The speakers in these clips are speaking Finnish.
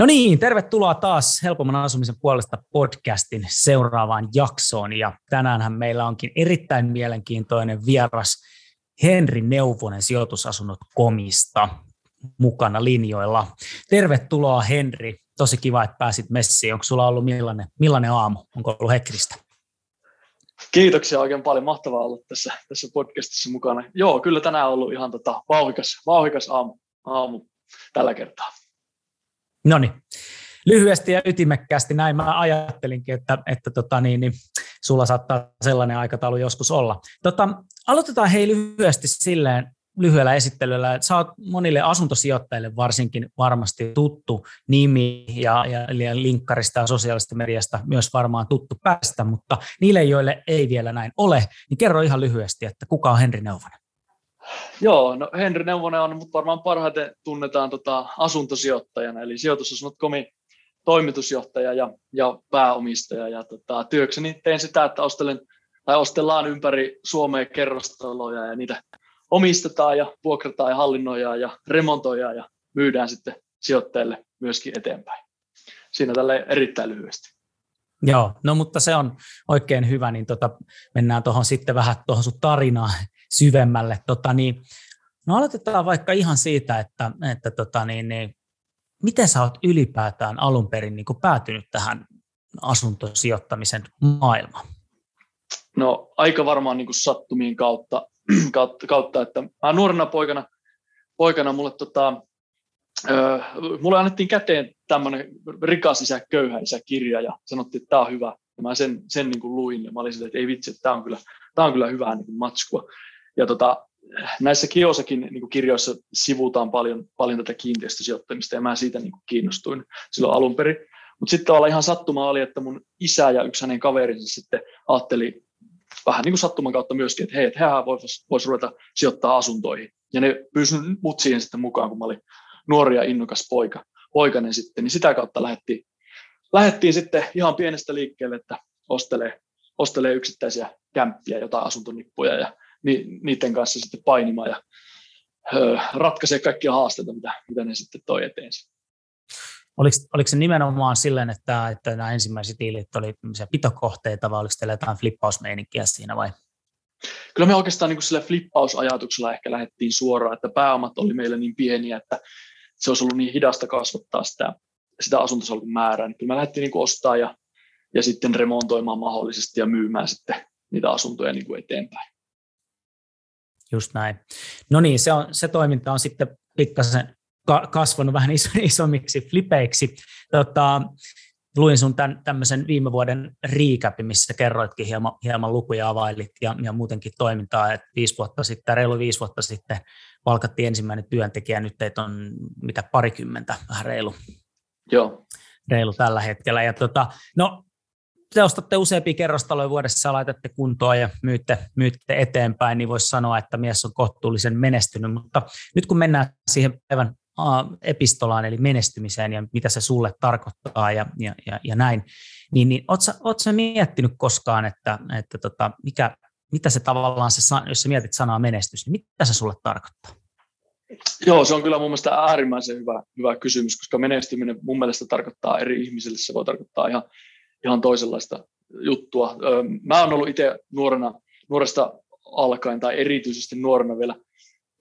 No niin, tervetuloa taas Helpomman asumisen puolesta podcastin seuraavaan jaksoon. Ja tänäänhän meillä onkin erittäin mielenkiintoinen vieras Henri Neuvonen sijoitusasunnot komista mukana linjoilla. Tervetuloa Henri, tosi kiva, että pääsit messiin. Onko sulla ollut millainen, millainen aamu? Onko ollut hektistä? Kiitoksia oikein paljon. Mahtavaa olla tässä, tässä podcastissa mukana. Joo, kyllä tänään on ollut ihan tota, vauhikas, vauhikas aamu, aamu tällä kertaa. No niin, lyhyesti ja ytimekkäästi näin mä ajattelinkin, että, että tota niin, niin, sulla saattaa sellainen aikataulu joskus olla. Tota, aloitetaan hei lyhyesti silleen, lyhyellä esittelyllä, että sä oot monille asuntosijoittajille varsinkin varmasti tuttu nimi ja, ja, linkkarista ja sosiaalisesta mediasta myös varmaan tuttu päästä, mutta niille, joille ei vielä näin ole, niin kerro ihan lyhyesti, että kuka on Henri Neuvonen? Joo, no Henri Neuvonen on, mutta varmaan parhaiten tunnetaan tota asuntosijoittajana, eli sijoitusasunnot.comin toimitusjohtaja ja, ja pääomistaja. Ja tota, työkseni teen sitä, että ostelen, tai ostellaan ympäri Suomea kerrostaloja ja niitä omistetaan ja vuokrataan ja hallinnoidaan ja remontoidaan ja myydään sitten sijoittajille myöskin eteenpäin. Siinä tälle erittäin lyhyesti. Joo, no mutta se on oikein hyvä, niin tota, mennään tuohon sitten vähän tuohon sun tarinaan syvemmälle. Tota, niin, no aloitetaan vaikka ihan siitä, että, että tota, niin, niin, miten sä oot ylipäätään alun perin niin päätynyt tähän asuntosijoittamisen maailmaan? No aika varmaan niin kuin sattumien kautta, kautta, että mä nuorena poikana, poikana mulle tota, öö, mulle annettiin käteen tämmöinen rikas isä, köyhä isä kirja ja sanottiin, että tämä on hyvä. Ja mä sen, sen niin kuin luin ja mä olin että ei vitsi, että tämä on kyllä, tämä on kyllä hyvää niin matskua. Ja tota, näissä Kiosakin niin kuin kirjoissa sivutaan paljon, paljon tätä kiinteistösijoittamista ja mä siitä niin kuin kiinnostuin silloin alun perin. Mutta sitten tavallaan ihan sattuma oli, että mun isä ja yksi hänen kaverinsa sitten ajatteli vähän niin kuin sattuman kautta myöskin, että hei, että hehän voisi vois ruveta sijoittaa asuntoihin. Ja ne pysyivät mut siihen sitten mukaan, kun mä olin nuori ja innokas poika, poikainen sitten, niin sitä kautta lähdettiin, lähdettiin sitten ihan pienestä liikkeelle, että ostelee, ostelee yksittäisiä kämppiä, jotain asuntonippuja ja niiden kanssa sitten painimaan ja ratkaisee kaikkia haasteita, mitä, mitä ne sitten toi eteen. Oliko, oliko se nimenomaan silleen, että, että nämä ensimmäiset tiilit oli pitokohteita vai oliko teillä jotain flippausmeininkiä siinä vai? Kyllä me oikeastaan niin sillä flippausajatuksella ehkä lähdettiin suoraan, että pääomat oli meillä niin pieniä, että se olisi ollut niin hidasta kasvattaa sitä, sitä asuntosalkun määrää. Niin kyllä me lähdettiin niin ostaa ja, ja sitten remontoimaan mahdollisesti ja myymään sitten niitä asuntoja niin kuin eteenpäin. Just näin. No niin, se, on, se toiminta on sitten pikkasen kasvanut vähän iso, isommiksi flipeiksi. Tota, luin sun tämän, tämmöisen viime vuoden riikäpi, missä kerroitkin hieman, hieman lukuja availit ja, ja muutenkin toimintaa, että viisi vuotta sitten, reilu viisi vuotta sitten palkattiin ensimmäinen työntekijä, nyt teitä on mitä parikymmentä, vähän reilu. Joo. Reilu tällä hetkellä. Ja tota, no, te ostatte useampia kerrostaloja vuodessa ja laitatte kuntoon ja myytte, myytte eteenpäin, niin voisi sanoa, että mies on kohtuullisen menestynyt. Mutta nyt kun mennään siihen päivän epistolaan, eli menestymiseen ja mitä se sulle tarkoittaa ja, ja, ja, ja näin, niin, niin sä miettinyt koskaan, että, että tota, mikä, mitä se tavallaan, se, jos sä mietit sanaa menestys, niin mitä se sulle tarkoittaa? Joo, se on kyllä mun mielestä äärimmäisen hyvä, hyvä kysymys, koska menestyminen mun mielestä tarkoittaa eri ihmisille, se voi tarkoittaa ihan, ihan toisenlaista juttua. Mä oon ollut itse nuorena, nuoresta alkaen tai erityisesti nuorena vielä,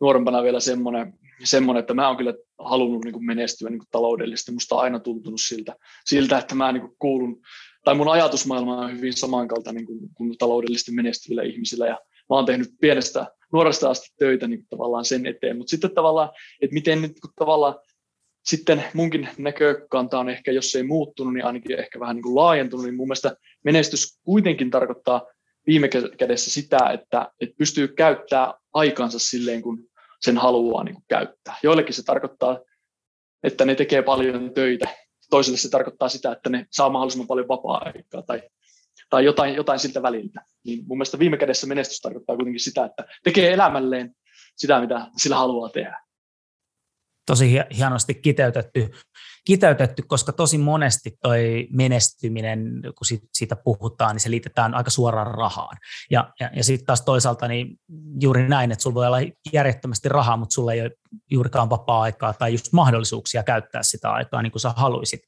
nuorempana vielä semmoinen, semmoinen, että mä oon kyllä halunnut niin kuin menestyä niin kuin taloudellisesti. Musta on aina tuntunut siltä, siltä että mä niin kuin kuulun, tai mun ajatusmaailma on hyvin samankaltainen kuin, kuin taloudellisesti menestyvillä ihmisillä. Ja mä oon tehnyt pienestä, nuoresta asti töitä niin kuin tavallaan sen eteen. Mutta sitten tavallaan, että miten nyt kun tavallaan sitten munkin näkökanta on ehkä, jos ei muuttunut, niin ainakin ehkä vähän niin kuin laajentunut, niin mun mielestä menestys kuitenkin tarkoittaa viime kädessä sitä, että, että pystyy käyttämään aikansa silleen, kun sen haluaa niin kuin käyttää. Joillekin se tarkoittaa, että ne tekee paljon töitä. Toisille se tarkoittaa sitä, että ne saa mahdollisimman paljon vapaa-aikaa tai, tai jotain, jotain siltä väliltä. Niin mun mielestä viime kädessä menestys tarkoittaa kuitenkin sitä, että tekee elämälleen sitä, mitä sillä haluaa tehdä. Tosi hienosti kiteytetty, kiteytetty, koska tosi monesti toi menestyminen, kun siitä puhutaan, niin se liitetään aika suoraan rahaan. Ja, ja, ja sitten taas toisaalta niin juuri näin, että sulla voi olla järjettömästi rahaa, mutta sulla ei ole juurikaan vapaa-aikaa tai just mahdollisuuksia käyttää sitä aikaa niin kuin sä haluaisit.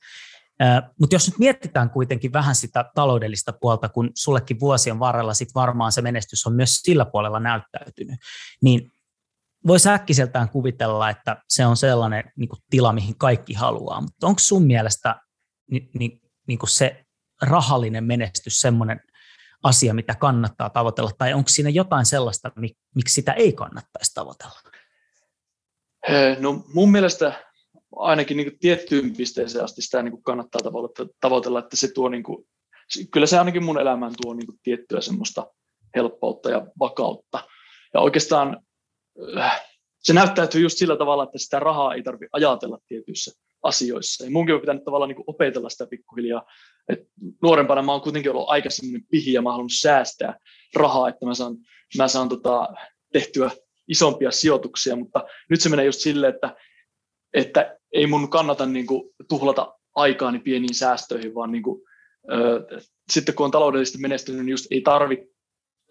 Mutta jos nyt mietitään kuitenkin vähän sitä taloudellista puolta, kun sullekin vuosien varrella sit varmaan se menestys on myös sillä puolella näyttäytynyt, niin voisi äkkiseltään kuvitella, että se on sellainen niin kuin tila, mihin kaikki haluaa, mutta onko sun mielestä niin, niin, kuin se rahallinen menestys semmoinen asia, mitä kannattaa tavoitella, tai onko siinä jotain sellaista, miksi sitä ei kannattaisi tavoitella? No mun mielestä ainakin niin tiettyyn pisteeseen asti sitä niin kannattaa tavoitella, että se tuo, niin kuin, kyllä se ainakin mun elämään tuo niin tiettyä semmoista helppoutta ja vakautta. Ja oikeastaan se näyttäytyy just sillä tavalla, että sitä rahaa ei tarvitse ajatella tietyissä asioissa. Ja munkin on pitänyt tavallaan niin opetella sitä pikkuhiljaa. Et nuorempana mä oon kuitenkin ollut aika semmoinen pihi ja mä halunnut säästää rahaa, että mä saan, mä saan tota, tehtyä isompia sijoituksia, mutta nyt se menee just silleen, että, että ei mun kannata niin kuin, tuhlata aikaani pieniin säästöihin, vaan niin kuin, ö, sitten kun on taloudellisesti menestynyt, niin just ei tarvitse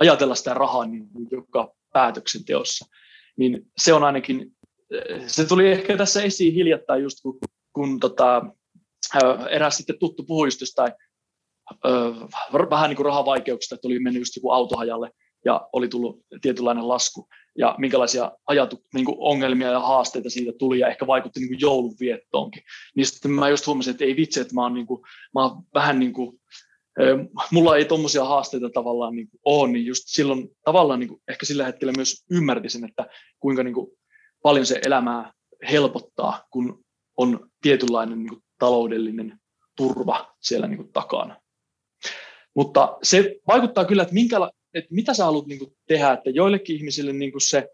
ajatella sitä rahaa niin joka päätöksenteossa. Niin se on ainakin, se tuli ehkä tässä esiin hiljattain just kun, kun tota, eräs sitten tuttu puhui just jostain vähän niin kuin rahavaikeuksista, että oli mennyt just joku autohajalle ja oli tullut tietynlainen lasku ja minkälaisia ajatu, niin kuin ongelmia ja haasteita siitä tuli ja ehkä vaikutti niin kuin joulunviettoonkin. Niin sitten mä just huomasin, että ei vitsi, että mä oon, niin kuin, mä oon vähän niin kuin, mulla ei tuommoisia haasteita tavallaan niin kuin ole, niin just silloin tavallaan niin kuin, ehkä sillä hetkellä myös ymmärtisin, että kuinka niin kuin, paljon se elämää helpottaa, kun on tietynlainen niin kuin, taloudellinen turva siellä niin kuin, takana. Mutta se vaikuttaa kyllä, että minkäla- että mitä sä haluat niin kuin, tehdä, että joillekin ihmisille niin kuin se,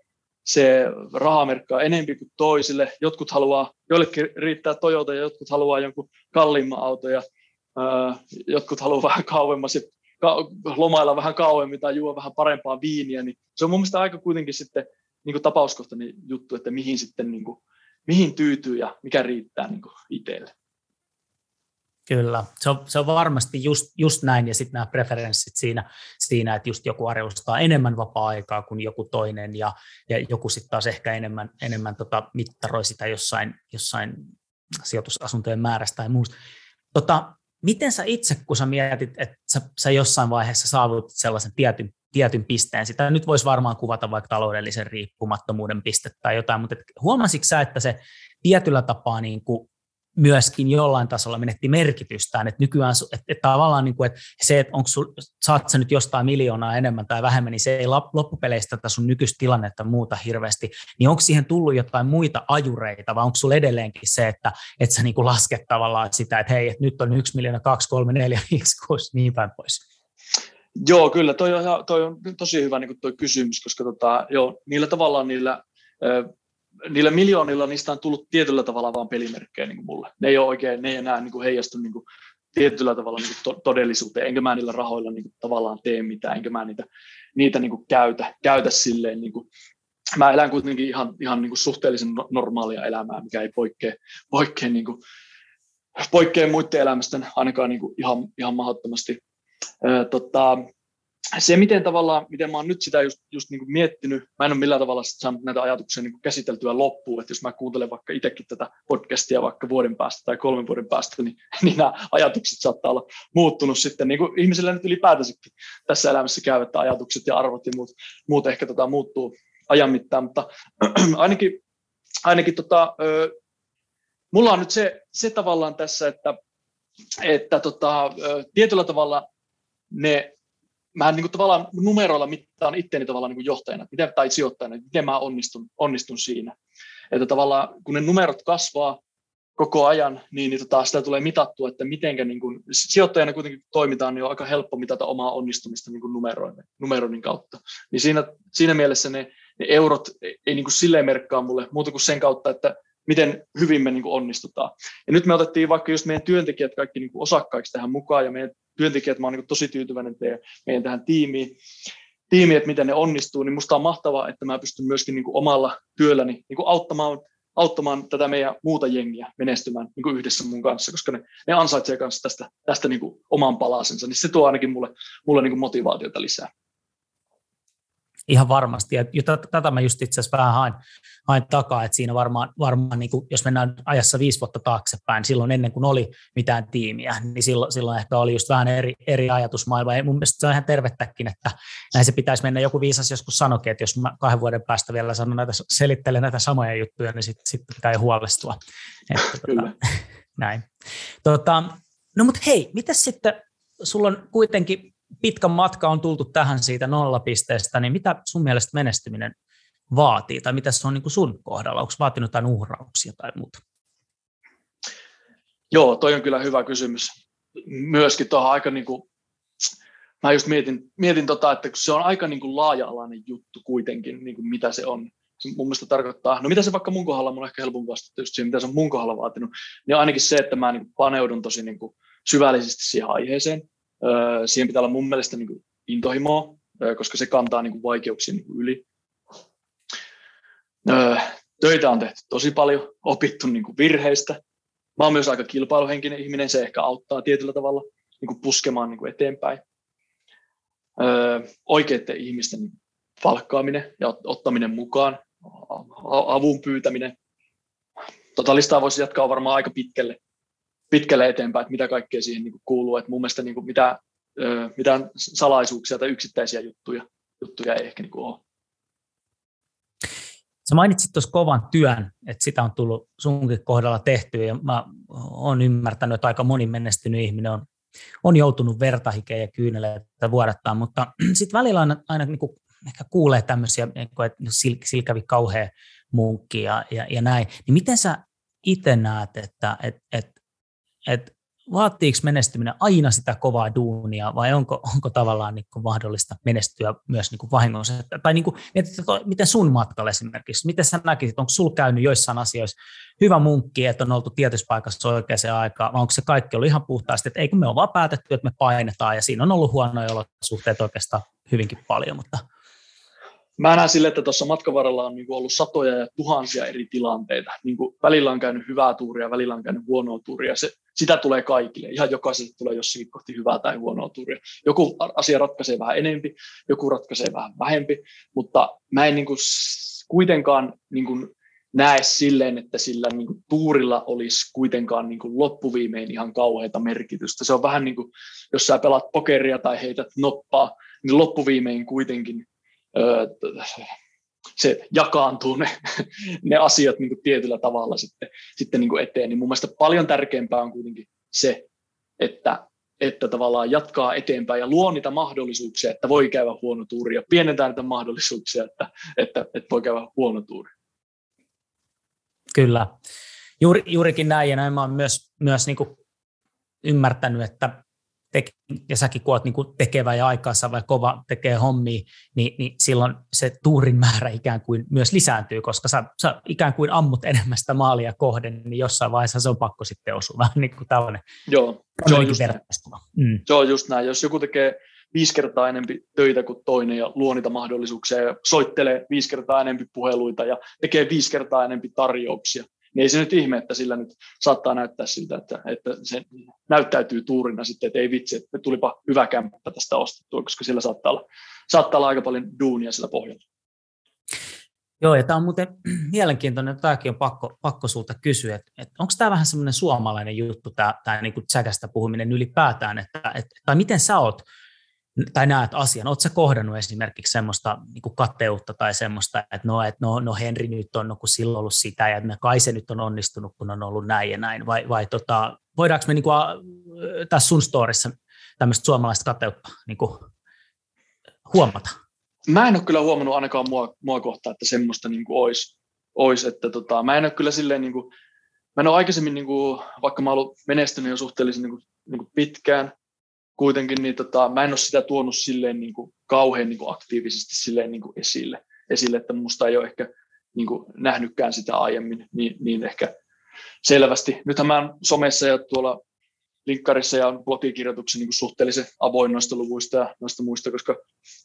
se rahamerkka on enempi kuin toisille. Jotkut haluaa, joillekin riittää Toyota ja jotkut haluaa jonkun kalliimman auto ja ää, jotkut haluaa vähän kauemmas ka, lomailla vähän kauemmin tai juo vähän parempaa viiniä, niin se on mun mielestä aika kuitenkin sitten niin kuin tapauskohtainen juttu, että mihin sitten niin kuin, mihin tyytyy ja mikä riittää niin itselle. Kyllä, se on, se on varmasti just, just näin, ja sitten nämä preferenssit siinä, siinä, että just joku arvostaa enemmän vapaa-aikaa kuin joku toinen, ja, ja joku sitten taas ehkä enemmän, enemmän tota, mittaroi sitä jossain, jossain sijoitusasuntojen määrästä tai muusta. Tota, miten sä itse, kun sä mietit, että sä, sä jossain vaiheessa saavutit sellaisen tietyn, tietyn pisteen, sitä nyt voisi varmaan kuvata vaikka taloudellisen riippumattomuuden pistettä tai jotain, mutta huomasitko sä, että se tietyllä tapaa niin kuin myöskin jollain tasolla menetti merkitystään, että nykyään, että, että tavallaan niin kuin, että se, että onko sul, saat sä nyt jostain miljoonaa enemmän tai vähemmän, niin se ei loppupeleistä tätä sun nykyistä tilannetta muuta hirveästi, niin onko siihen tullut jotain muita ajureita, vai onko sulla edelleenkin se, että, että sä niin kuin lasket tavallaan sitä, että hei, että nyt on yksi miljoona, kaksi, kolme, neljä, viisi, kuusi, niin päin pois. Joo, kyllä, toi on, toi on tosi hyvä niin toi kysymys, koska tota, joo, niillä tavallaan niillä niillä miljoonilla niistä on tullut tietyllä tavalla vaan pelimerkkejä niin kuin mulle. Ne ei ole oikein, ne ei enää niin kuin heijastu niin kuin tietyllä tavalla niin kuin todellisuuteen, enkä mä niillä rahoilla niin kuin tavallaan tee mitään, enkä mä niitä, niitä niin kuin käytä, käytä silleen. Niin kuin, mä elän kuitenkin ihan, ihan niin kuin suhteellisen no-, normaalia elämää, mikä ei poikkea, poikkea, niin kuin, poikkea muiden elämästä ainakaan niin kuin ihan, ihan mahdottomasti. Ää, tota, se, miten tavallaan, miten mä oon nyt sitä just, just niin kuin miettinyt, mä en ole millään tavalla saanut näitä ajatuksia niin kuin käsiteltyä loppuun, että jos mä kuuntelen vaikka itsekin tätä podcastia vaikka vuoden päästä tai kolmen vuoden päästä, niin, niin nämä ajatukset saattaa olla muuttunut sitten, niin kuin ihmisillä nyt ylipäätänsäkin tässä elämässä käy, että ajatukset ja arvot ja muut, muut ehkä tota muuttuu ajan mittaan, mutta ainakin, ainakin tota, ö, mulla on nyt se, se tavallaan tässä, että, että tota, ö, tietyllä tavalla ne mä niin kuin tavallaan numeroilla mittaan itteeni tavallaan niin kuin johtajana miten, tai sijoittajana, miten mä onnistun, onnistun siinä. Että tavallaan kun ne numerot kasvaa koko ajan, niin, niin tota, sitä tulee mitattua, että mitenkä niin kuin, sijoittajana kuitenkin toimitaan, niin on aika helppo mitata omaa onnistumista niin numeroinnin kautta. Niin siinä, siinä mielessä ne, ne eurot ei, ei niin kuin silleen merkkaa mulle muuta kuin sen kautta, että miten hyvin me niin kuin onnistutaan. Ja nyt me otettiin vaikka just meidän työntekijät kaikki niin kuin osakkaiksi tähän mukaan, ja meidän työntekijät, mä olen niin tosi tyytyväinen teidän, meidän tähän tiimiin, tiimiin, että miten ne onnistuu, niin musta on mahtavaa, että mä pystyn myöskin niin omalla työlläni niin auttamaan auttamaan tätä meidän muuta jengiä menestymään niin yhdessä mun kanssa, koska ne, ne ansaitsee kanssa tästä, tästä niin oman palasensa, niin se tuo ainakin mulle, mulle niin motivaatiota lisää. Ihan varmasti, ja tätä mä just itse asiassa vähän hain, hain takaa, että siinä varmaan, varmaan niin kuin, jos mennään ajassa viisi vuotta taaksepäin, silloin ennen kuin oli mitään tiimiä, niin silloin, silloin ehkä oli just vähän eri, eri ajatusmaailma, ja mun mielestä se on ihan tervettäkin, että näin se pitäisi mennä. Joku viisas joskus sanoikin, että jos mä kahden vuoden päästä vielä sanon näitä, selittelen näitä samoja juttuja, niin sitten sit pitää jo huolestua. Että, Tota, näin. Tota, no mutta hei, mitä sitten, sulla on kuitenkin pitkä matka on tultu tähän siitä nollapisteestä, niin mitä sun mielestä menestyminen vaatii, tai mitä se on niin kuin sun kohdalla? Onko vaatinut jotain uhrauksia tai muuta? Joo, toi on kyllä hyvä kysymys. Myöskin tuohon aika niin kuin, mä just mietin, mietin tota, että se on aika niin kuin laaja-alainen juttu kuitenkin, niin kuin mitä se on. Se mun mielestä tarkoittaa, no mitä se vaikka mun kohdalla, mun on ehkä helpompi vastata just siihen, mitä se on mun kohdalla vaatinut, niin ainakin se, että mä niin paneudun tosi niin kuin syvällisesti siihen aiheeseen. Siihen pitää olla mun mielestä niin kuin intohimoa, koska se kantaa niin kuin vaikeuksien niin kuin yli. Töitä on tehty tosi paljon, opittu niin kuin virheistä. Mä oon myös aika kilpailuhenkinen ihminen, se ehkä auttaa tietyllä tavalla niin kuin puskemaan niin kuin eteenpäin. Oikeiden ihmisten palkkaaminen ja ottaminen mukaan, avun pyytäminen. Tota listaa voisi jatkaa varmaan aika pitkälle, pitkälle eteenpäin, että mitä kaikkea siihen niin kuin kuuluu. Että mun mielestä niin kuin mitä, öö, mitään salaisuuksia tai yksittäisiä juttuja, juttuja ei ehkä niin kuin ole. Sä mainitsit tuossa kovan työn, että sitä on tullut sunkin kohdalla tehtyä ja mä oon ymmärtänyt, että aika moni menestynyt ihminen on, on joutunut vertahikeä ja kyyneleitä vuodattaa, mutta sitten välillä aina, aina niin kuin ehkä kuulee tämmöisiä, niin että sillä kävi kauhean munkki ja, ja, ja näin, niin miten sä itse näet, että et, et, et vaatiiko menestyminen aina sitä kovaa duunia vai onko, onko tavallaan niin kuin mahdollista menestyä myös niin kuin vahingossa? Tai niin kuin, miten sun matkalla esimerkiksi, miten sä näkisit, onko sulla käynyt joissain asioissa hyvä munkki, että on oltu tietyssä paikassa oikeaan aikaan, vai onko se kaikki ollut ihan puhtaasti, että eikö me ole vaan päätetty, että me painetaan ja siinä on ollut huonoja olosuhteita oikeastaan hyvinkin paljon, mutta – Mä näen sille, että tuossa matkan varrella on niin ollut satoja ja tuhansia eri tilanteita. Niin kuin välillä on käynyt hyvää tuuria, välillä on käynyt huonoa tuuria. Se, sitä tulee kaikille. Ihan jokaiselle tulee jossakin kohti hyvää tai huonoa tuuria. Joku asia ratkaisee vähän enempi, joku ratkaisee vähän vähempi, mutta mä en niin kuin kuitenkaan niin kuin näe silleen, että sillä niin kuin tuurilla olisi kuitenkaan niin kuin loppuviimein ihan kauheita merkitystä. Se on vähän niin kuin, jos sä pelaat pokeria tai heität noppaa, niin loppuviimein kuitenkin se jakaantuu ne, ne asiat niin kuin tietyllä tavalla sitten, sitten niin kuin eteen, niin mun mielestä paljon tärkeämpää on kuitenkin se, että, että tavallaan jatkaa eteenpäin ja luo niitä mahdollisuuksia, että voi käydä huono tuuri ja pienentää niitä mahdollisuuksia, että, että, että voi käydä huono tuuri. Kyllä. Juuri, juurikin näin, ja näin mä oon myös, myös niin kuin ymmärtänyt, että ja säkin kun olet niin kuin tekevä ja aikaansa vai kova tekee hommia, niin, niin silloin se tuurin määrä ikään kuin myös lisääntyy, koska sä, sä ikään kuin ammut enemmän sitä maalia kohden, niin jossain vaiheessa se on pakko sitten osua. Vähän niin kuin tällainen Joo, se on, just näin. Mm. se on just näin. Jos joku tekee viisi kertaa enempi töitä kuin toinen ja luo niitä mahdollisuuksia ja soittelee viisi kertaa enempi puheluita ja tekee viisi kertaa enempi tarjouksia, niin ei se nyt ihme, että sillä nyt saattaa näyttää siltä, että, että se näyttäytyy tuurina sitten, että ei vitsi, että tulipa hyvä kämppä tästä ostettua, koska sillä saattaa olla, saattaa olla aika paljon duunia sillä pohjalla. Joo, ja tämä on muuten mielenkiintoinen, tämäkin on pakko, pakko sulta kysyä, että, että onko tämä vähän semmoinen suomalainen juttu, tämä, tämä niin kuin puhuminen ylipäätään, että, että, tai miten sä oot tai näet asian. Oletko kohdannut esimerkiksi semmoista niin kateutta tai semmoista, että no, että no, no Henri nyt on no, kun silloin ollut sitä ja kai se nyt on onnistunut, kun on ollut näin ja näin, vai, vai tota, voidaanko me niin kuin, tässä sun storissa tämmöistä suomalaista kateutta niin kuin, huomata? Mä en ole kyllä huomannut ainakaan mua, mua kohtaa, että semmoista niin kuin olisi, olisi että tota, mä en ole kyllä silleen niin kuin, mä en ole aikaisemmin, niin kuin, vaikka mä olen menestynyt jo suhteellisen niin kuin, niin kuin pitkään, kuitenkin niin tota, mä en ole sitä tuonut silleen niin kuin kauhean niin kuin aktiivisesti silleen niin kuin esille, esille, että musta ei ole ehkä niin kuin nähnytkään sitä aiemmin niin, niin ehkä selvästi. Nythän mä somessa ja tuolla linkkarissa ja blogikirjoituksen niin suhteellisen avoin noista luvuista ja noista muista, koska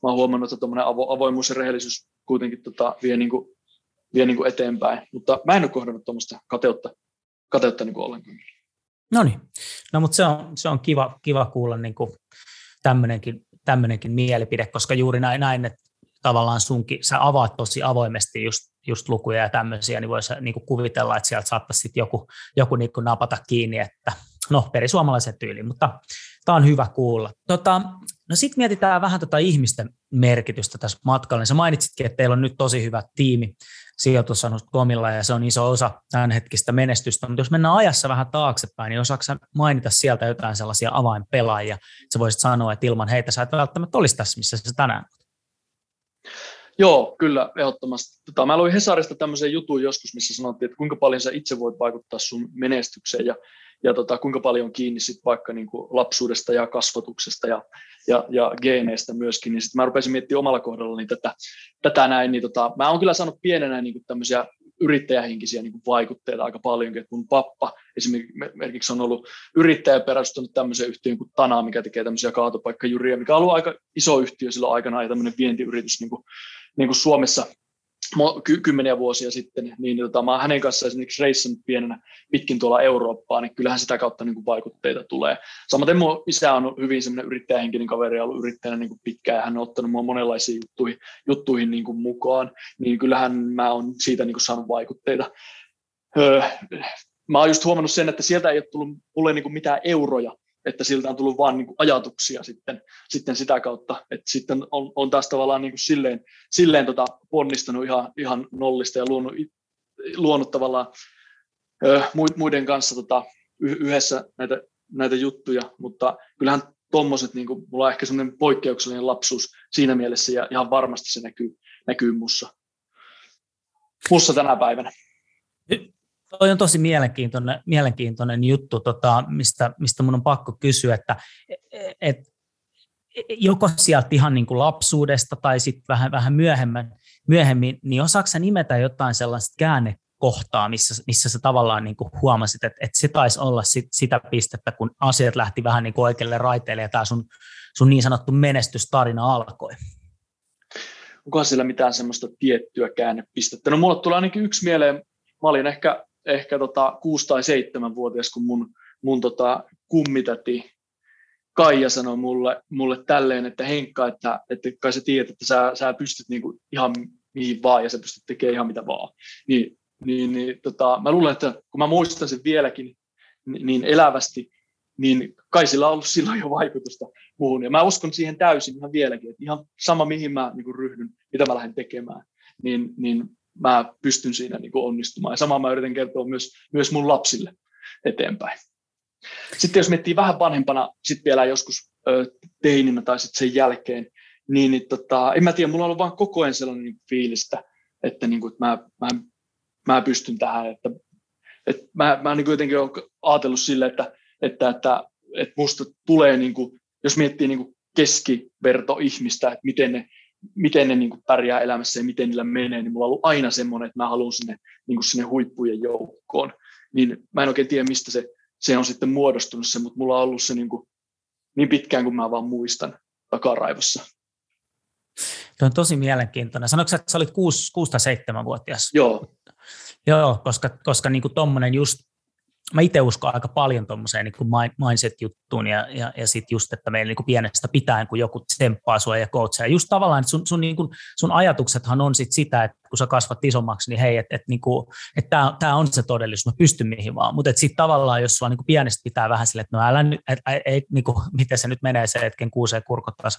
mä oon huomannut, että avo, avoimuus ja rehellisyys kuitenkin tota, vie niin kuin vie niin kuin eteenpäin. Mutta mä en ole kohdannut tuommoista kateutta, kateutta niin kuin ollenkaan. No niin, no mutta se on, se on kiva, kiva kuulla niin tämmöinenkin, tämmöinenkin mielipide, koska juuri näin, näin että tavallaan sunkin, sä avaat tosi avoimesti just, just lukuja ja tämmöisiä, niin voisi niin kuvitella, että sieltä saattaisi sitten joku, joku niin napata kiinni, että no perisuomalaiset tyyli, mutta tämä on hyvä kuulla. Tota, no sitten mietitään vähän tota ihmisten merkitystä tässä matkalla. Sä mainitsitkin, että teillä on nyt tosi hyvä tiimi komilla ja se on iso osa tämänhetkistä menestystä, mutta jos mennään ajassa vähän taaksepäin, niin osaako mainita sieltä jotain sellaisia avainpelaajia, että sä voisit sanoa, että ilman heitä sä et välttämättä olisi tässä, missä sä tänään Joo, kyllä, ehdottomasti. Tota, mä luin Hesarista tämmöisen jutun joskus, missä sanottiin, että kuinka paljon sä itse voit vaikuttaa sun menestykseen. Ja, ja tota, kuinka paljon on kiinni sit vaikka niin kuin lapsuudesta ja kasvatuksesta ja, ja, ja geeneistä myöskin. Niin sitten mä rupesin miettimään omalla kohdallani tätä, tätä näin. Niin tota, mä oon kyllä saanut pienenä niin kuin tämmöisiä yrittäjähenkisiä niin kuin vaikutteita aika paljon. Että mun pappa esimerkiksi on ollut yrittäjä perustanut tämmöisen yhtiön kuin Tana, mikä tekee tämmöisiä kaatopaikkajuria, mikä on ollut aika iso yhtiö silloin aikana ja tämmöinen vientiyritys niin kuin niin kuin Suomessa ky- kymmeniä vuosia sitten, niin, niin tota, mä hänen kanssa esimerkiksi reissannut pienenä pitkin tuolla Eurooppaa, niin kyllähän sitä kautta niin kuin vaikutteita tulee. Samaten mun isä on hyvin semmoinen yrittäjähenkinen kaveri, ollut yrittäjänä niin kuin pitkään, ja hän on ottanut mua monenlaisiin juttuihin, juttuihin niin kuin mukaan, niin kyllähän mä oon siitä niin kuin saanut vaikutteita. Öö, mä oon just huomannut sen, että sieltä ei ole tullut mulle niin kuin mitään euroja, että siltä on tullut vain niin ajatuksia sitten, sitten sitä kautta, että sitten on, on taas tavallaan niin kuin silleen, silleen tota ponnistanut ihan, ihan nollista ja luonut, luonut tavallaan ö, muiden kanssa tota, yhdessä näitä, näitä juttuja, mutta kyllähän tuommoiset, niin kuin, mulla on ehkä semmoinen poikkeuksellinen lapsuus siinä mielessä ja ihan varmasti se näkyy, näkyy mussa, mussa tänä päivänä. Toi on tosi mielenkiintoinen, mielenkiintoinen juttu, tota, mistä, mistä mun on pakko kysyä, että et, joko sieltä ihan niin kuin lapsuudesta tai sitten vähän, vähän myöhemmin, myöhemmin, niin osaako nimetä jotain sellaista käännekohtaa, missä, missä sä tavallaan niin kuin huomasit, että, että se taisi olla sit, sitä pistettä, kun asiat lähti vähän niin kuin oikealle raiteelle ja tämä sun, sun niin sanottu menestystarina alkoi? Onkohan sillä mitään semmoista tiettyä käännepistettä? No mulle tulee ainakin yksi mieleen. Mä olin ehkä ehkä tota 6 tai 7 vuotias, kun mun, mun tota kummitäti Kaija sanoi mulle, mulle tälleen, että Henkka, että, että kai sä tiedät, että sä, sä pystyt niinku ihan mihin vaan ja sä pystyt tekemään ihan mitä vaan. Niin, niin, niin tota, mä luulen, että kun mä muistan sen vieläkin niin elävästi, niin kai sillä on ollut silloin jo vaikutusta muuhun. Ja mä uskon siihen täysin ihan vieläkin, että ihan sama mihin mä niin ryhdyn, mitä mä lähden tekemään, niin, niin mä pystyn siinä niin kuin onnistumaan. Ja samaa mä yritän kertoa myös, myös mun lapsille eteenpäin. Sitten jos miettii vähän vanhempana, sitten vielä joskus teininä tai sitten sen jälkeen, niin, niin tota, en mä tiedä, mulla on ollut vaan koko ajan sellainen niin fiilistä, että, niin kuin, että mä, mä, mä pystyn tähän, että, että mä, mä niin jotenkin olen ajatellut sille, että, että, että, että musta tulee, niin kuin, jos miettii niin kuin keskiverto ihmistä, että miten ne miten ne niin kuin pärjää elämässä ja miten niillä menee, niin mulla on ollut aina semmoinen, että mä haluan sinne, niin kuin sinne huippujen joukkoon. Niin mä en oikein tiedä, mistä se, se on sitten muodostunut se, mutta mulla on ollut se niin, kuin, niin pitkään kuin mä vaan muistan takaraivossa. Tuo on tosi mielenkiintoinen. Sanoitko että sä olit 6, 6 tai 7-vuotias? Joo. Joo, koska, koska niin kuin tommonen just mä itse uskon aika paljon tuommoiseen niin mindset-juttuun ja, ja, ja sitten just, että meillä niin pienestä pitäen, kun joku tsemppaa sua ja coachaa. Just tavallaan, että sun, sun, niin kuin, sun ajatuksethan on sit sitä, että kun sä kasvat isommaksi, niin hei, että et, niin et tämä on se todellisuus, mä pystyn mihin vaan. Mutta sitten tavallaan, jos sua niin pienestä pitää vähän sille, että no älä nyt, et, et, niin kuin, miten se nyt menee se hetken kuuseen kurkottaa,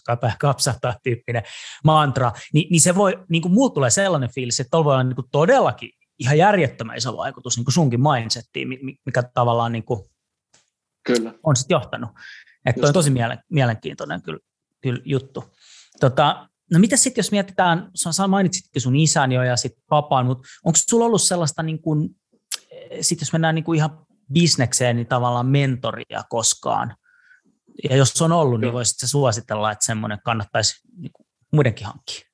kapsahtaa tyyppinen mantra, niin, niin se voi, niin kuin tulee sellainen fiilis, että tuolla voi olla niin kuin todellakin ihan järjettömän iso vaikutus niin kuin sunkin mindsettiin, mikä tavallaan niin kuin kyllä. on sitten johtanut. Että on tosi mielenkiintoinen kyllä, kyllä juttu. Tota, no mitä sitten, jos mietitään, sä mainitsitkin sun isän jo ja sitten papan, mutta onko sulla ollut sellaista, niin kuin, sit jos mennään niin kuin ihan bisnekseen, niin tavallaan mentoria koskaan? Ja jos on ollut, niin Joo. niin voisit suositella, että semmoinen kannattaisi niin kuin muidenkin hankkia?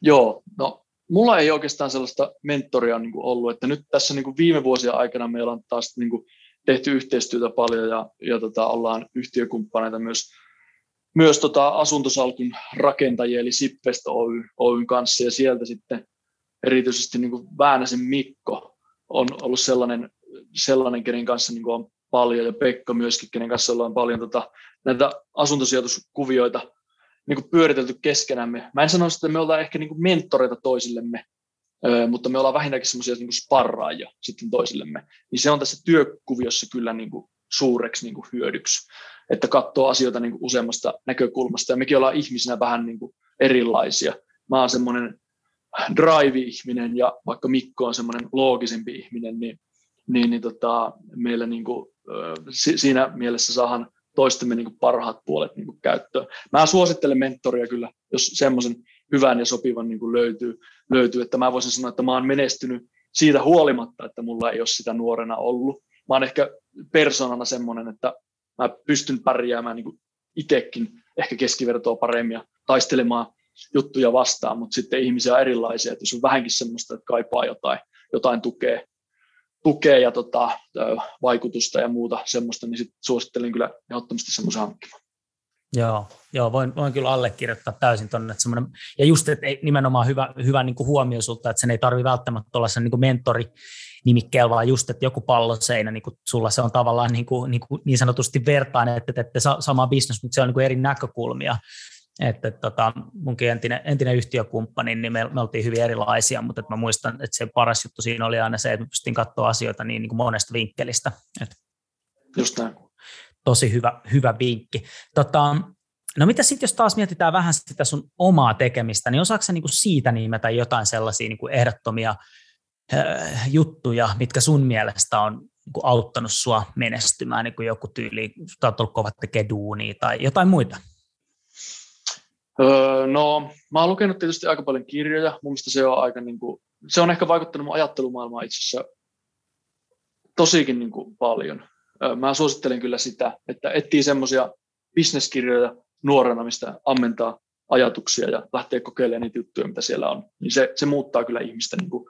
Joo, no mulla ei oikeastaan sellaista mentoria niin kuin ollut, että nyt tässä niin kuin viime vuosien aikana meillä on taas niin kuin tehty yhteistyötä paljon ja, ja tota, ollaan yhtiökumppaneita myös, myös tota asuntosalkun rakentajia, eli Sippest Oy, Oyn kanssa, ja sieltä sitten erityisesti niin kuin Väänäsen Mikko on ollut sellainen, sellainen kenen kanssa niin kuin on paljon, ja Pekka myöskin, kenen kanssa ollaan paljon tota, näitä asuntosijoituskuvioita niin kuin pyöritelty keskenämme. Mä en sano, että me ollaan ehkä niin kuin mentoreita toisillemme, mutta me ollaan vähintäänkin semmoisia niin sparraajia sitten toisillemme. Niin se on tässä työkuviossa kyllä niin kuin suureksi niin kuin hyödyksi, että katsoo asioita niin kuin useammasta näkökulmasta. Ja mekin ollaan ihmisinä vähän niin kuin erilaisia. Mä oon semmoinen drive-ihminen ja vaikka Mikko on semmoinen loogisempi ihminen, niin, niin, niin tota, meillä niin kuin, siinä mielessä saahan toistemme niin kuin parhaat puolet niin kuin käyttöön. Mä suosittelen mentoria kyllä, jos semmoisen hyvän ja sopivan niin kuin löytyy, löytyy, että mä voisin sanoa, että mä oon menestynyt siitä huolimatta, että mulla ei ole sitä nuorena ollut. Mä oon ehkä persoonana semmoinen, että mä pystyn pärjäämään niin itsekin ehkä keskivertoa paremmin ja taistelemaan juttuja vastaan, mutta sitten ihmisiä on erilaisia, että jos on vähänkin semmoista, että kaipaa jotain, jotain tukea, tukea ja tota, vaikutusta ja muuta semmoista, niin sitten suosittelen kyllä ehdottomasti semmoisen hankkimaan. Joo, joo voin, voin kyllä allekirjoittaa täysin tuonne. Ja just, että nimenomaan hyvä, hyvä niin kuin huomio sulta, että sen ei tarvitse välttämättä olla sen niin mentori nimikkeellä, vaan just, että joku palloseinä, niin kuin sulla se on tavallaan niin, kuin, niin, kuin niin sanotusti vertainen, että teette sama bisnes, mutta se on niin kuin eri näkökulmia. Että tota, munkin entinen, entinen yhtiökumppani, niin me, me oltiin hyvin erilaisia, mutta että mä muistan, että se paras juttu siinä oli aina se, että pystyin katsoa asioita niin, niin kuin monesta vinkkelistä. Että Just näin. Tosi hyvä, hyvä vinkki. Tota, no mitä sitten, jos taas mietitään vähän sitä sun omaa tekemistä, niin osaako sä niinku siitä nimetä jotain sellaisia niinku ehdottomia äh, juttuja, mitkä sun mielestä on niinku auttanut sua menestymään, niin kuin joku tyyli, tai oot ollut kovat tekee duunia tai jotain muita? Öö, no, mä oon lukenut tietysti aika paljon kirjoja. Mun se on aika, niin kuin, se on ehkä vaikuttanut mun ajattelumaailmaan itse asiassa tosikin niin kuin, paljon. Öö, mä suosittelen kyllä sitä, että etsii semmoisia bisneskirjoja nuorena, mistä ammentaa ajatuksia ja lähtee kokeilemaan niitä juttuja, mitä siellä on. Niin se, se muuttaa kyllä ihmistä niin kuin,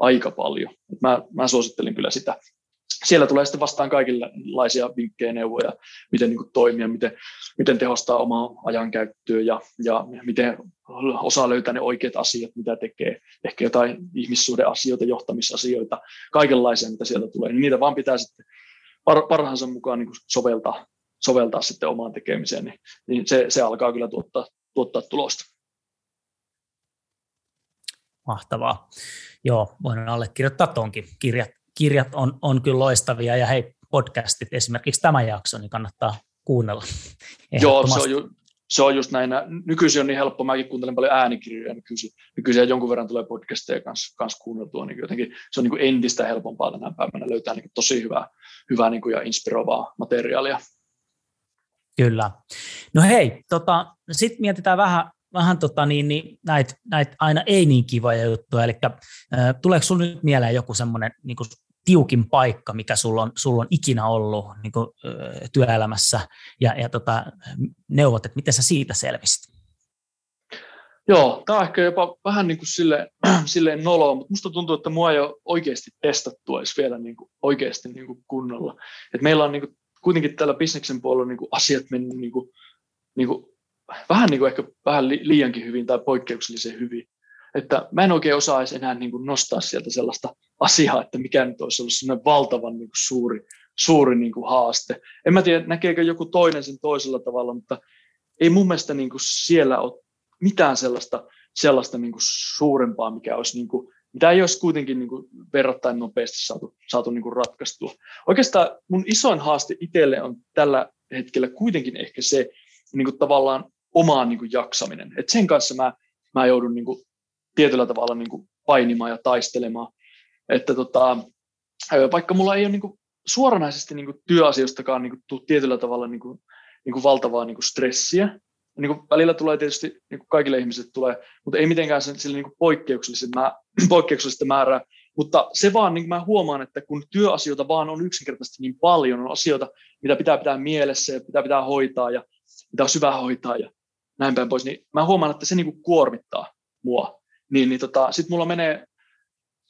aika paljon. Et mä, mä suosittelen kyllä sitä siellä tulee sitten vastaan kaikenlaisia vinkkejä, neuvoja, miten niin toimia, miten, miten tehostaa omaa ajankäyttöä ja, ja miten osaa löytää ne oikeat asiat, mitä tekee. Ehkä jotain ihmissuhdeasioita, johtamisasioita, kaikenlaisia, mitä sieltä tulee. Niin niitä vaan pitää sitten par, parhaansa mukaan niin soveltaa, soveltaa sitten omaan tekemiseen, niin, niin se, se alkaa kyllä tuottaa, tuottaa tulosta. Mahtavaa. Joo, voin allekirjoittaa tuonkin. Kirjat, kirjat on, on kyllä loistavia ja hei, podcastit, esimerkiksi tämä jakso, niin kannattaa kuunnella. Joo, se on, ju, se on just näin. Nykyisin on niin helppo, mäkin kuuntelen paljon äänikirjoja nykyisin. Nykyisin jonkun verran tulee podcasteja kanssa, kanssa kuunneltua, niin jotenkin se on niin kuin entistä helpompaa tänä päivänä löytää niin tosi hyvää, hyvää niin kuin ja inspiroivaa materiaalia. Kyllä. No hei, tota, sitten mietitään vähän, vähän tota niin, niin näitä näit aina ei niin kivoja juttuja, eli äh, tuleeko sinulle nyt mieleen joku semmoinen niin tiukin paikka, mikä sulla on, sulla on ikinä ollut niin kuin, työelämässä, ja, ja tota, neuvot, että miten sä siitä selvisit? Joo, tämä on ehkä jopa vähän niin kuin sille, silleen noloa, mutta musta tuntuu, että mua ei ole oikeasti testattu edes vielä niin kuin oikeasti niin kuin kunnolla. Et meillä on niin kuin, kuitenkin tällä bisneksen puolella niin kuin asiat mennyt niin kuin, niin kuin, vähän niin kuin ehkä vähän liiankin hyvin tai poikkeuksellisen hyvin että mä en oikein edes enää niin kuin nostaa sieltä sellaista asiaa, että mikä nyt olisi ollut sellainen valtavan niin kuin suuri, suuri niin kuin haaste. En mä tiedä, näkeekö joku toinen sen toisella tavalla, mutta ei mun mielestä niin kuin siellä ole mitään sellaista, sellaista niin kuin suurempaa, mikä olisi niin kuin, mitä ei olisi kuitenkin niin kuin verrattain nopeasti saatu, saatu niin kuin ratkaistua. Oikeastaan mun isoin haaste itselle on tällä hetkellä kuitenkin ehkä se niin kuin tavallaan omaan niin kuin jaksaminen. Et sen kanssa mä, mä joudun niin kuin tietyllä tavalla niin kuin painimaan ja taistelemaan. Että tota, vaikka mulla ei ole niin kuin suoranaisesti niin kuin työasioistakaan niin kuin tietyllä tavalla niin kuin, niin kuin valtavaa niin kuin stressiä, niin kuin välillä tulee tietysti, niin kuin kaikille ihmisille tulee, mutta ei mitenkään sen, sille niin mä, poikkeuksellista määrää. Mutta se vaan, niin kuin mä huomaan, että kun työasioita vaan on yksinkertaisesti niin paljon, on asioita, mitä pitää pitää mielessä ja pitää pitää hoitaa ja mitä on syvä hoitaa ja näin päin pois, niin mä huomaan, että se niin kuin kuormittaa mua niin, niin tota, sitten mulla menee,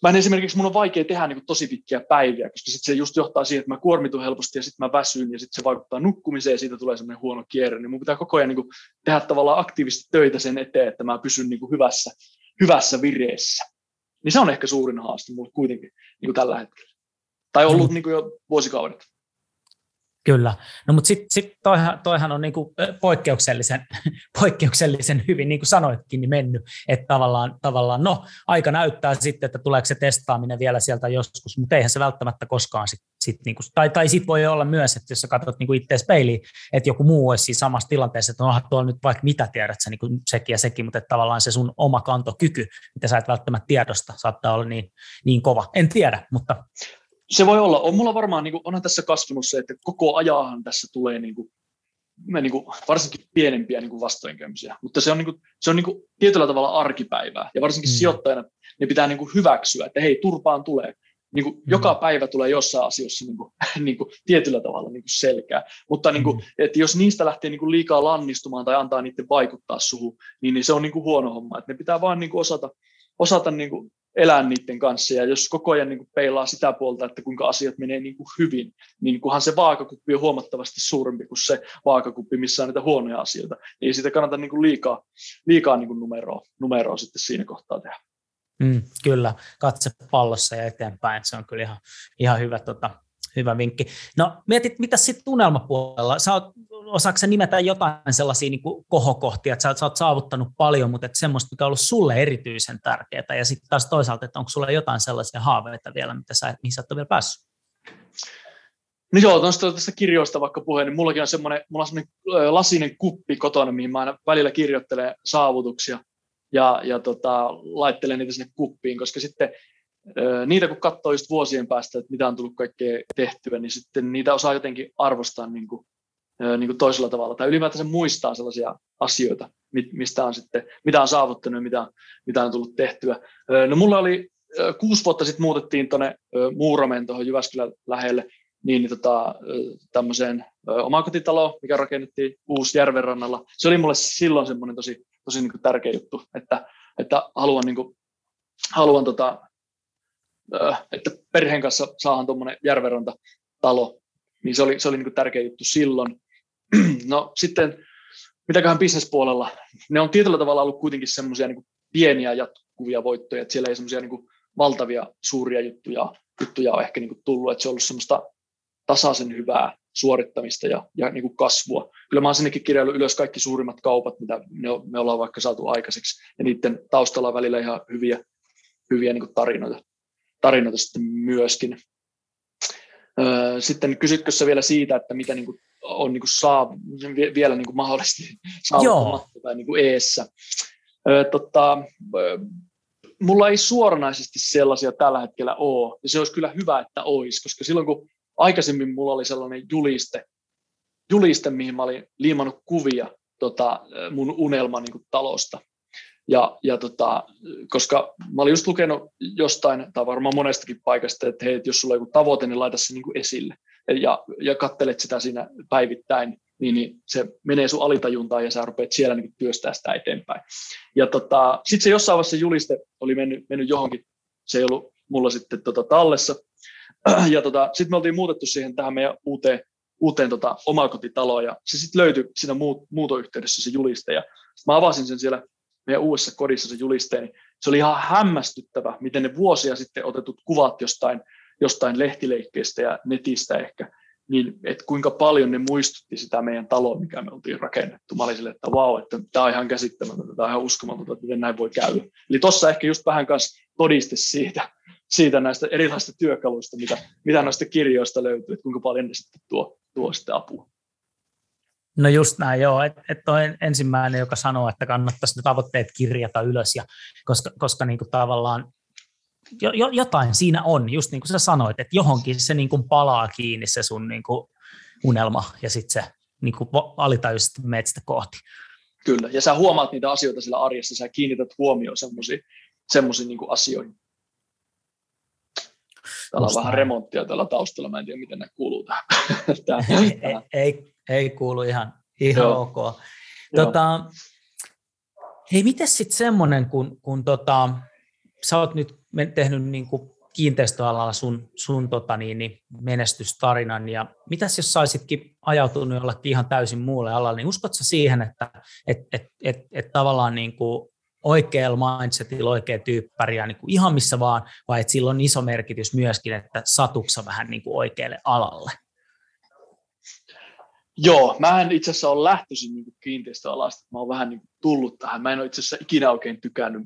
mä en esimerkiksi, mun on vaikea tehdä niin kuin tosi pitkiä päiviä, koska sit se just johtaa siihen, että mä kuormitun helposti ja sitten mä väsyn ja sitten se vaikuttaa nukkumiseen ja siitä tulee semmoinen huono kierre, niin mun pitää koko ajan niin kuin tehdä tavallaan aktiivisesti töitä sen eteen, että mä pysyn niin kuin hyvässä, hyvässä vireessä. niin se on ehkä suurin haaste mulle kuitenkin niin kuin tällä hetkellä. Tai ollut mm. niin kuin jo vuosikaudet. Kyllä. No mutta sitten sit toihan, toihan on niinku poikkeuksellisen, poikkeuksellisen hyvin, niin kuin sanoitkin, niin mennyt. Että tavallaan, tavallaan, no aika näyttää sitten, että tuleeko se testaaminen vielä sieltä joskus, mutta eihän se välttämättä koskaan sit, sit niinku, tai, tai sitten voi olla myös, että jos sä katsot niinku itse peiliin, että joku muu olisi siinä samassa tilanteessa, että onhan tuolla nyt vaikka mitä tiedät sä niinku sekin ja sekin, mutta tavallaan se sun oma kantokyky, mitä sä et välttämättä tiedosta, saattaa olla niin, niin kova. En tiedä, mutta se voi olla. On mulla varmaan, niin kuin, onhan tässä kasvanut se, että koko ajahan tässä tulee niin kuin, niin kuin, varsinkin pienempiä niin kuin vastoinkäymisiä, mutta se on, niin kuin, se on niin kuin, tietyllä tavalla arkipäivää, ja varsinkin mm. sijoittajana ne pitää niin kuin, hyväksyä, että hei, turpaan tulee. Niin kuin, mm. Joka päivä tulee jossain asioissa niin kuin, niin kuin, tietyllä tavalla niin kuin selkää, mutta niin kuin, mm. että jos niistä lähtee niin kuin, liikaa lannistumaan tai antaa niiden vaikuttaa suhu, niin, niin se on niin kuin, huono homma. Että ne pitää vaan niin kuin, osata, osata niin kuin, elää niiden kanssa. Ja jos koko ajan niin kuin peilaa sitä puolta, että kuinka asiat menee niin kuin hyvin, niin kunhan se vaakakuppi on huomattavasti suurempi kuin se vaakakuppi, missä on niitä huonoja asioita, niin ei siitä kannata niin kuin liikaa, liikaa niin kuin numeroa, numeroa sitten siinä kohtaa tehdä. Mm, kyllä, katse pallossa ja eteenpäin, se on kyllä ihan, ihan hyvä tota, hyvä vinkki. No mietit, mitä sitten tunnelmapuolella? Sä oot, osaatko sä nimetä jotain sellaisia niin kuin kohokohtia, että sä, sä oot saavuttanut paljon, mutta että semmoista, mikä on ollut sulle erityisen tärkeää, ja sitten taas toisaalta, että onko sulla jotain sellaisia haaveita vielä, mitä sä, mihin sä ole vielä päässyt? No joo, tuosta tästä kirjoista vaikka puheen, niin mullakin on semmoinen, mulla on semmoinen lasinen kuppi kotona, mihin mä aina välillä kirjoittelen saavutuksia ja, ja tota, laittelen niitä sinne kuppiin, koska sitten niitä kun katsoo just vuosien päästä, että mitä on tullut kaikkea tehtyä, niin sitten niitä osaa jotenkin arvostaa niin kuin, niin kuin toisella tavalla. Tai ylipäätänsä muistaa sellaisia asioita, mistä on sitten, mitä on saavuttanut ja mitä, mitä on tullut tehtyä. No mulla oli kuusi vuotta sitten muutettiin tuonne Muurameen tuohon Jyväskylän lähelle, niin, niin tota, tämmöiseen omakotitaloon, mikä rakennettiin uusi järvenrannalla. Se oli mulle silloin semmoinen tosi, tosi niin kuin tärkeä juttu, että, että haluan, niin kuin, haluan tota, että perheen kanssa saadaan tuommoinen järvenranta talo, niin se oli, se oli niin tärkeä juttu silloin. No sitten, mitäköhän bisnespuolella, ne on tietyllä tavalla ollut kuitenkin semmoisia niin pieniä jatkuvia voittoja, että siellä ei semmoisia niin valtavia suuria juttuja, juttuja ole ehkä niin tullut, että se on ollut semmoista tasaisen hyvää suorittamista ja, ja niin kuin kasvua. Kyllä mä oon sinnekin kirjaillut ylös kaikki suurimmat kaupat, mitä me, me ollaan vaikka saatu aikaiseksi, ja niiden taustalla on välillä ihan hyviä, hyviä niin kuin tarinoita tarinoita sitten myöskin. Sitten kysytkö sä vielä siitä, että mitä niin kuin on niin kuin saa, vielä niin kuin mahdollisesti saavuttamatta tai niin kuin eessä. Tota, mulla ei suoranaisesti sellaisia tällä hetkellä ole, ja se olisi kyllä hyvä, että olisi, koska silloin kun aikaisemmin mulla oli sellainen juliste, juliste mihin mä olin liimannut kuvia tota, mun unelma niin kuin talosta, ja, ja tota, koska mä olin just lukenut jostain, tai varmaan monestakin paikasta, että hei, jos sulla on joku tavoite, niin laita se niin kuin esille. Ja, ja kattelet sitä siinä päivittäin, niin, niin se menee sun alitajuntaan ja sä rupeat siellä niin työstää sitä eteenpäin. Ja tota, sitten se jossain vaiheessa juliste oli mennyt, mennyt johonkin, se ei ollut mulla sitten tota, tallessa. Ja tota, sitten me oltiin muutettu siihen tähän meidän uuteen, uuteen tota, omakotitaloon, ja se sitten löytyi siinä muut, muutoyhteydessä se juliste, ja mä avasin sen siellä meidän uudessa kodissa se julisteen, niin se oli ihan hämmästyttävä, miten ne vuosia sitten otetut kuvat jostain, jostain lehtileikkeestä ja netistä ehkä, niin että kuinka paljon ne muistutti sitä meidän taloa, mikä me oltiin rakennettu. Mä olin sille, että vau, että tämä on ihan käsittämätöntä, tämä on ihan uskomatonta, että miten näin voi käydä. Eli tuossa ehkä just vähän kanssa todiste siitä, siitä näistä erilaisista työkaluista, mitä, mitä noista kirjoista löytyy, että kuinka paljon ne sitten tuo, tuo sitten apua. No just näin, joo. Että et on ensimmäinen, joka sanoo, että kannattaisi ne tavoitteet kirjata ylös, ja, koska, koska niin kuin tavallaan jo, jo, jotain siinä on, just niin kuin sä sanoit, että johonkin se niin kuin palaa kiinni se sun niin kuin unelma, ja sitten se niin kuin alitajuisesti menet sitä kohti. Kyllä, ja sä huomaat niitä asioita sillä arjessa, sä kiinnität huomioon semmoisiin niin asioihin. Täällä on vähän remonttia täällä taustalla, mä en tiedä miten ne kuuluu tähän. ei, ei, ei kuulu ihan, ihan Joo. ok. Tota, hei, miten sitten semmoinen, kun, kun tota, sä oot nyt tehnyt niin kuin kiinteistöalalla sun, sun tota niin, niin menestystarinan, ja mitäs jos saisitkin ajautunut jollakin ihan täysin muulle alalle, niin uskotko siihen, että et, et, et, et tavallaan niin kuin oikealla mindsetilla oikea tyyppäri ja niin kuin ihan missä vaan, vai että sillä on iso merkitys myöskin, että satuksa vähän niin kuin oikealle alalle? Joo, mä en itse asiassa ole lähtöisin niin kiinteistöalasta, mä oon vähän niin tullut tähän. Mä en ole itse asiassa ikinä oikein tykännyt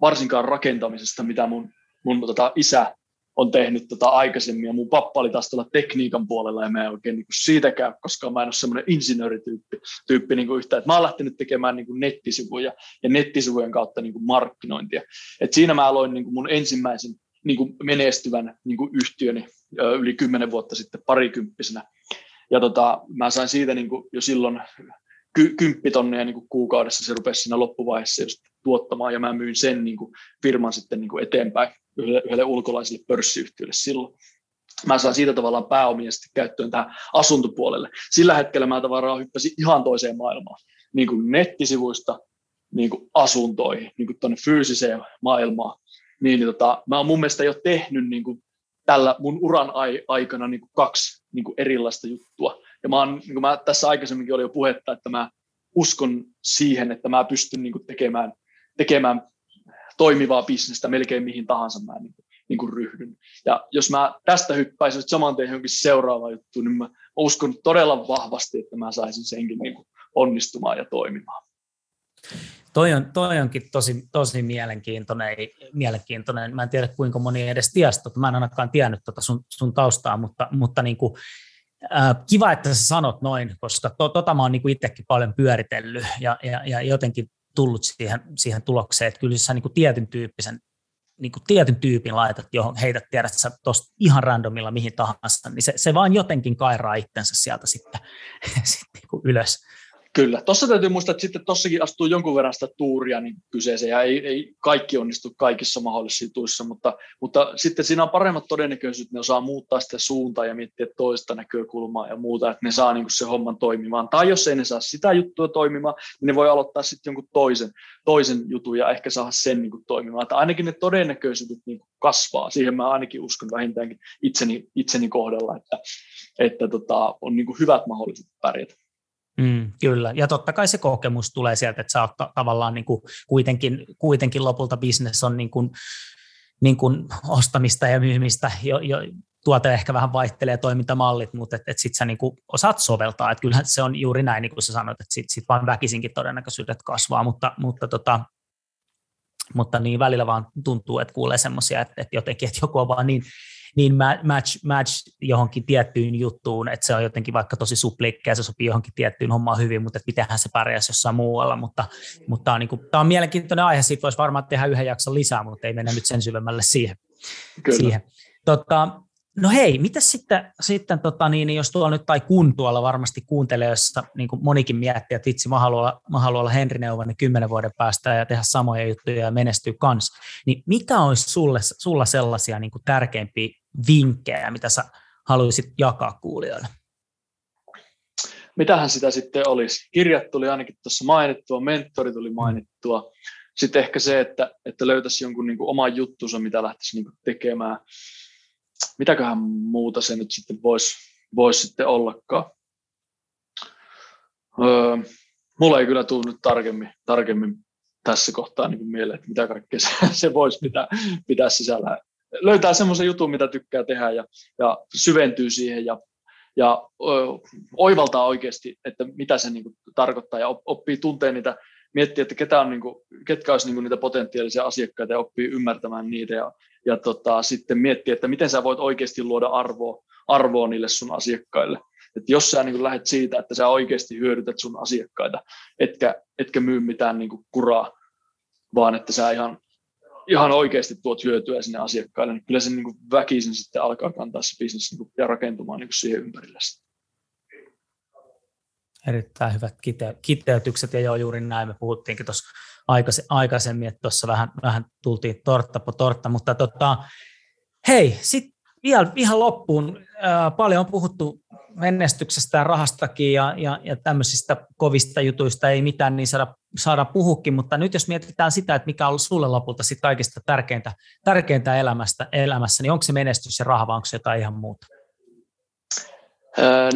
varsinkaan rakentamisesta, mitä mun, mun tota, isä on tehnyt tota aikaisemmin, ja mun pappa oli taas tuolla tekniikan puolella, ja mä en oikein niin siitäkään, koska mä en ole semmoinen insinöörityyppi tyyppi niin kuin yhtä, että mä oon lähtenyt tekemään niin kuin nettisivuja ja nettisivujen kautta niin kuin markkinointia. Et siinä mä aloin niin kuin mun ensimmäisen niin kuin menestyvän niin kuin yhtiöni yli kymmenen vuotta sitten parikymppisenä. Ja tota, mä sain siitä niin kuin jo silloin ky- kymppitonneja niin kuin kuukaudessa, se rupesi siinä loppuvaiheessa just tuottamaan, ja mä myin sen niin kuin firman sitten niin kuin eteenpäin yhdelle, yhdelle ulkolaiselle pörssiyhtiölle silloin. Mä saan siitä tavallaan pääomia sitten käyttöön tähän asuntopuolelle. Sillä hetkellä mä tavallaan hyppäsin ihan toiseen maailmaan, niin kuin nettisivuista niin kuin asuntoihin, niin kuin tuonne fyysiseen maailmaan. Niin, niin tota, mä oon mun mielestä jo tehnyt niin kuin tällä mun uran aikana niin kuin kaksi niin kuin erilaista juttua. Ja mä, oon, niin kuin mä tässä aikaisemminkin oli jo puhetta, että mä uskon siihen, että mä pystyn niin kuin tekemään, tekemään toimivaa bisnestä melkein mihin tahansa mä niin kuin, niin kuin ryhdyn. Ja jos mä tästä hyppäisin saman tien johonkin seuraava juttu, niin mä uskon todella vahvasti, että mä saisin senkin niin kuin onnistumaan ja toimimaan. Toi, on, toi onkin tosi, tosi mielenkiintoinen, mielenkiintoinen. Mä en tiedä kuinka moni edes tiesi, tota, mä en ainakaan tiennyt tota sun, sun taustaa, mutta, mutta niin kuin, kiva, että sä sanot noin, koska to, tota mä oon niin itsekin paljon pyöritellyt ja, ja, ja jotenkin tullut siihen, siihen tulokseen, että kyllä sä niin kuin tietyn tyyppisen niin kuin tietyn tyypin laitat, johon heität tiedät sä tuosta ihan randomilla mihin tahansa, niin se, se vaan jotenkin kairaa itsensä sieltä sitten, sitten niin kuin ylös. Kyllä. Tuossa täytyy muistaa, että sitten tuossakin astuu jonkun verran sitä tuuria niin kyseeseen, ja ei, ei kaikki onnistu kaikissa mahdollisissa tuissa, mutta, mutta sitten siinä on paremmat todennäköisyydet, ne osaa muuttaa sitä suuntaa ja miettiä toista näkökulmaa ja muuta, että ne saa niin se homman toimimaan. Tai jos ei ne saa sitä juttua toimimaan, niin ne voi aloittaa sitten jonkun toisen, toisen jutun ja ehkä saada sen niin toimimaan. Että ainakin ne todennäköisyydet niin kasvaa. Siihen mä ainakin uskon vähintäänkin itseni, itseni kohdalla, että, että tota, on niin hyvät mahdollisuudet pärjätä. Mm, kyllä, ja totta kai se kokemus tulee sieltä, että sä oot tavallaan niin kuin kuitenkin, kuitenkin lopulta business on niin kuin, niin kuin ostamista ja myymistä, jo, jo, tuote ehkä vähän vaihtelee toimintamallit, mutta et, et sit sä niin kuin osaat soveltaa, että kyllähän se on juuri näin, niin kuin sä sanoit, että sit, sit vaan väkisinkin todennäköisyydet kasvaa, mutta, mutta tota, mutta niin välillä vaan tuntuu, että kuulee semmoisia, että, että jotenkin, että joku on vaan niin niin match, match johonkin tiettyyn juttuun, että se on jotenkin vaikka tosi suplikkeja, se sopii johonkin tiettyyn hommaan hyvin, mutta mitenhän se pärjäisi jossain muualla, mutta, mutta tämä, on niin kuin, tämä on mielenkiintoinen aihe, siitä voisi varmaan tehdä yhden jakson lisää, mutta ei mennä nyt sen syvemmälle siihen. Kyllä. siihen. Tota, No hei, mitä sitten, sitten tota niin, jos tuolla nyt, tai kun tuolla varmasti kuuntelee, jossa niin kuin monikin miettii, että vitsi, mä haluan olla, mä haluan olla Henri Neuvonen kymmenen vuoden päästä ja tehdä samoja juttuja ja menestyä kanssa, niin mikä olisi sulle, sulla sellaisia niin kuin tärkeimpiä vinkkejä, mitä sä haluaisit jakaa kuulijoille? Mitähän sitä sitten olisi? Kirjat tuli ainakin tuossa mainittua, mentori tuli mainittua. Sitten ehkä se, että, että löytäisi jonkun niin kuin oman juttunsa, mitä lähtisi niin kuin tekemään mitäköhän muuta se nyt sitten voisi vois sitten ollakaan. Öö, mulla ei kyllä tule nyt tarkemmin, tarkemmin tässä kohtaa niin mieleen, että mitä kaikkea se, se voisi pitää, pitää sisällä. Löytää semmoisen jutun, mitä tykkää tehdä ja, ja syventyy siihen ja, ja ö, oivaltaa oikeasti, että mitä se niin kuin, tarkoittaa ja oppii tunteen niitä, miettiä, että ketä on, niin kuin, ketkä olisi niin kuin, niitä potentiaalisia asiakkaita ja oppii ymmärtämään niitä ja ja tota, sitten miettiä, että miten sä voit oikeasti luoda arvoa, arvoa niille sun asiakkaille. Et jos sä niin lähdet siitä, että sä oikeasti hyödytät sun asiakkaita, etkä, etkä myy mitään niin kuraa, vaan että sä ihan, ihan oikeasti tuot hyötyä sinne asiakkaille, niin kyllä se niin väkisin sitten alkaa kantaa se bisnes niin ja rakentumaan niin siihen ympärille. Erittäin hyvät kiteytykset ja joo juuri näin me puhuttiinkin tuossa aikaisemmin, että tuossa vähän, vähän tultiin tortta po tortta, mutta tota, hei, sitten vielä ihan loppuun, paljon on puhuttu menestyksestä ja rahastakin ja, ja, ja tämmöisistä kovista jutuista. Ei mitään niin saada, saada puhukin, mutta nyt jos mietitään sitä, että mikä on ollut sulle lopulta sit kaikista tärkeintä, tärkeintä elämästä, elämässä, niin onko se menestys ja raha vai onko se jotain ihan muuta?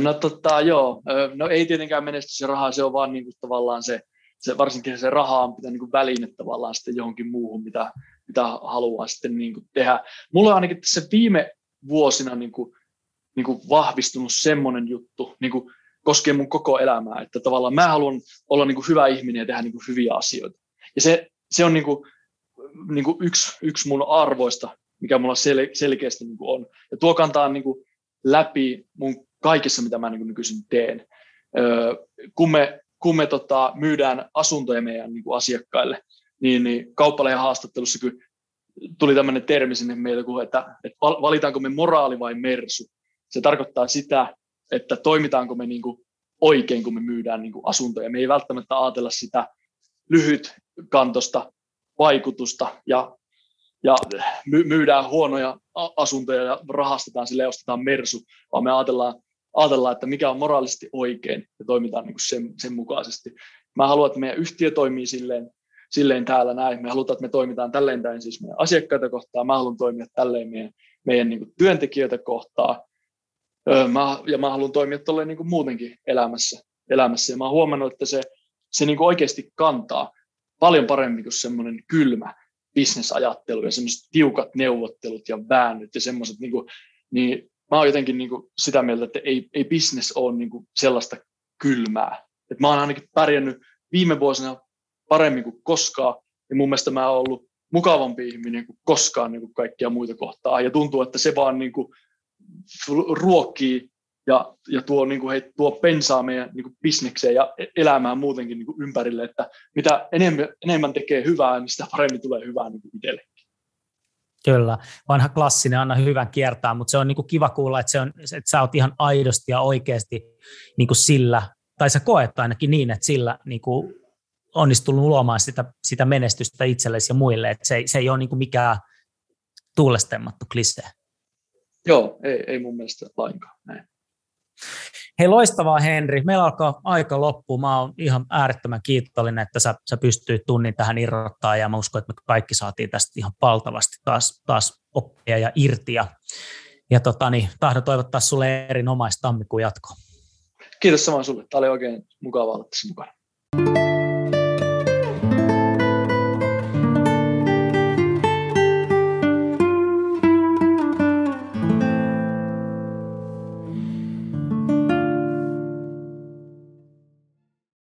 No tota, joo, no ei tietenkään menestys ja raha, se on vaan niin kuin tavallaan se, se, varsinkin se raha on pitää niin väline tavallaan sitten johonkin muuhun, mitä, mitä haluaa sitten niin kuin tehdä. Mulla on ainakin tässä viime vuosina niin kuin, niin kuin vahvistunut semmoinen juttu, niin kuin koskee mun koko elämää, että tavallaan mä haluan olla niin kuin hyvä ihminen ja tehdä niin kuin hyviä asioita. Ja se, se on niin kuin, niin kuin yksi, yksi mun arvoista, mikä mulla sel, selkeästi niin kuin on. Ja tuo kantaa niin kuin läpi mun kaikessa, mitä mä niin kuin nykyisin teen. Öö, kun me, kun me tota, myydään asuntoja meidän niin kuin asiakkaille, niin, niin kauppalehen haastattelussa kyllä tuli tämmöinen termi sinne meille, että, että valitaanko me moraali vai mersu. Se tarkoittaa sitä, että toimitaanko me niin kuin oikein, kun me myydään niin kuin asuntoja. Me ei välttämättä ajatella sitä lyhytkantosta vaikutusta ja, ja myydään huonoja asuntoja ja rahastetaan sille ostetaan mersu, vaan me ajatellaan, ajatellaan, että mikä on moraalisesti oikein ja toimitaan niin kuin sen, sen mukaisesti. Mä haluan, että meidän yhtiö toimii silleen, silleen täällä näin. Me halutaan, että me toimitaan tälleen näin siis meidän asiakkaita kohtaan. Mä haluan toimia tälleen meidän, meidän niin kuin työntekijöitä kohtaan. Mä, ja mä haluan toimia tolleen niin kuin muutenkin elämässä. elämässä. Ja mä oon huomannut, että se, se niin kuin oikeasti kantaa paljon paremmin kuin semmoinen kylmä bisnesajattelu ja semmoiset tiukat neuvottelut ja väännöt ja semmoiset, niin, kuin, niin mä oon jotenkin niin kuin sitä mieltä, että ei, ei business ole niin kuin sellaista kylmää. Et mä oon ainakin pärjännyt viime vuosina paremmin kuin koskaan, ja mun mielestä mä oon ollut mukavampi ihminen kuin koskaan niin kuin kaikkia muita kohtaa, ja tuntuu, että se vaan niin kuin ruokkii ja, ja tuo, niin kuin, hei, tuo pensaa meidän niin kuin bisnekseen ja e-, elämään muutenkin niin kuin ympärille, että mitä enemmän, enemmän tekee hyvää, niin sitä paremmin tulee hyvää niin kuin itsellekin. Kyllä, vanha klassinen, anna hyvän kiertää, mutta se on niin kuin kiva kuulla, että, se on, että sä oot ihan aidosti ja oikeasti niin kuin sillä, tai sä koet ainakin niin, että sillä niin kuin onnistunut luomaan sitä, sitä menestystä itsellesi ja muille, että se, se ei ole niin kuin mikään tuulestemmattu klisee. Joo, ei, ei mun mielestä lainkaan näin. Hei loistavaa Henri, meillä alkaa aika loppu. Mä oon ihan äärettömän kiitollinen, että sä, sä pystyit tunnin tähän irrottaa ja mä uskon, että me kaikki saatiin tästä ihan paltavasti taas, taas oppia ja irti. Ja, ja tota, niin, tahdon toivottaa sulle erinomaista tammikuun jatkoa. Kiitos samoin sulle. Tämä oli oikein mukava olla tässä mukana.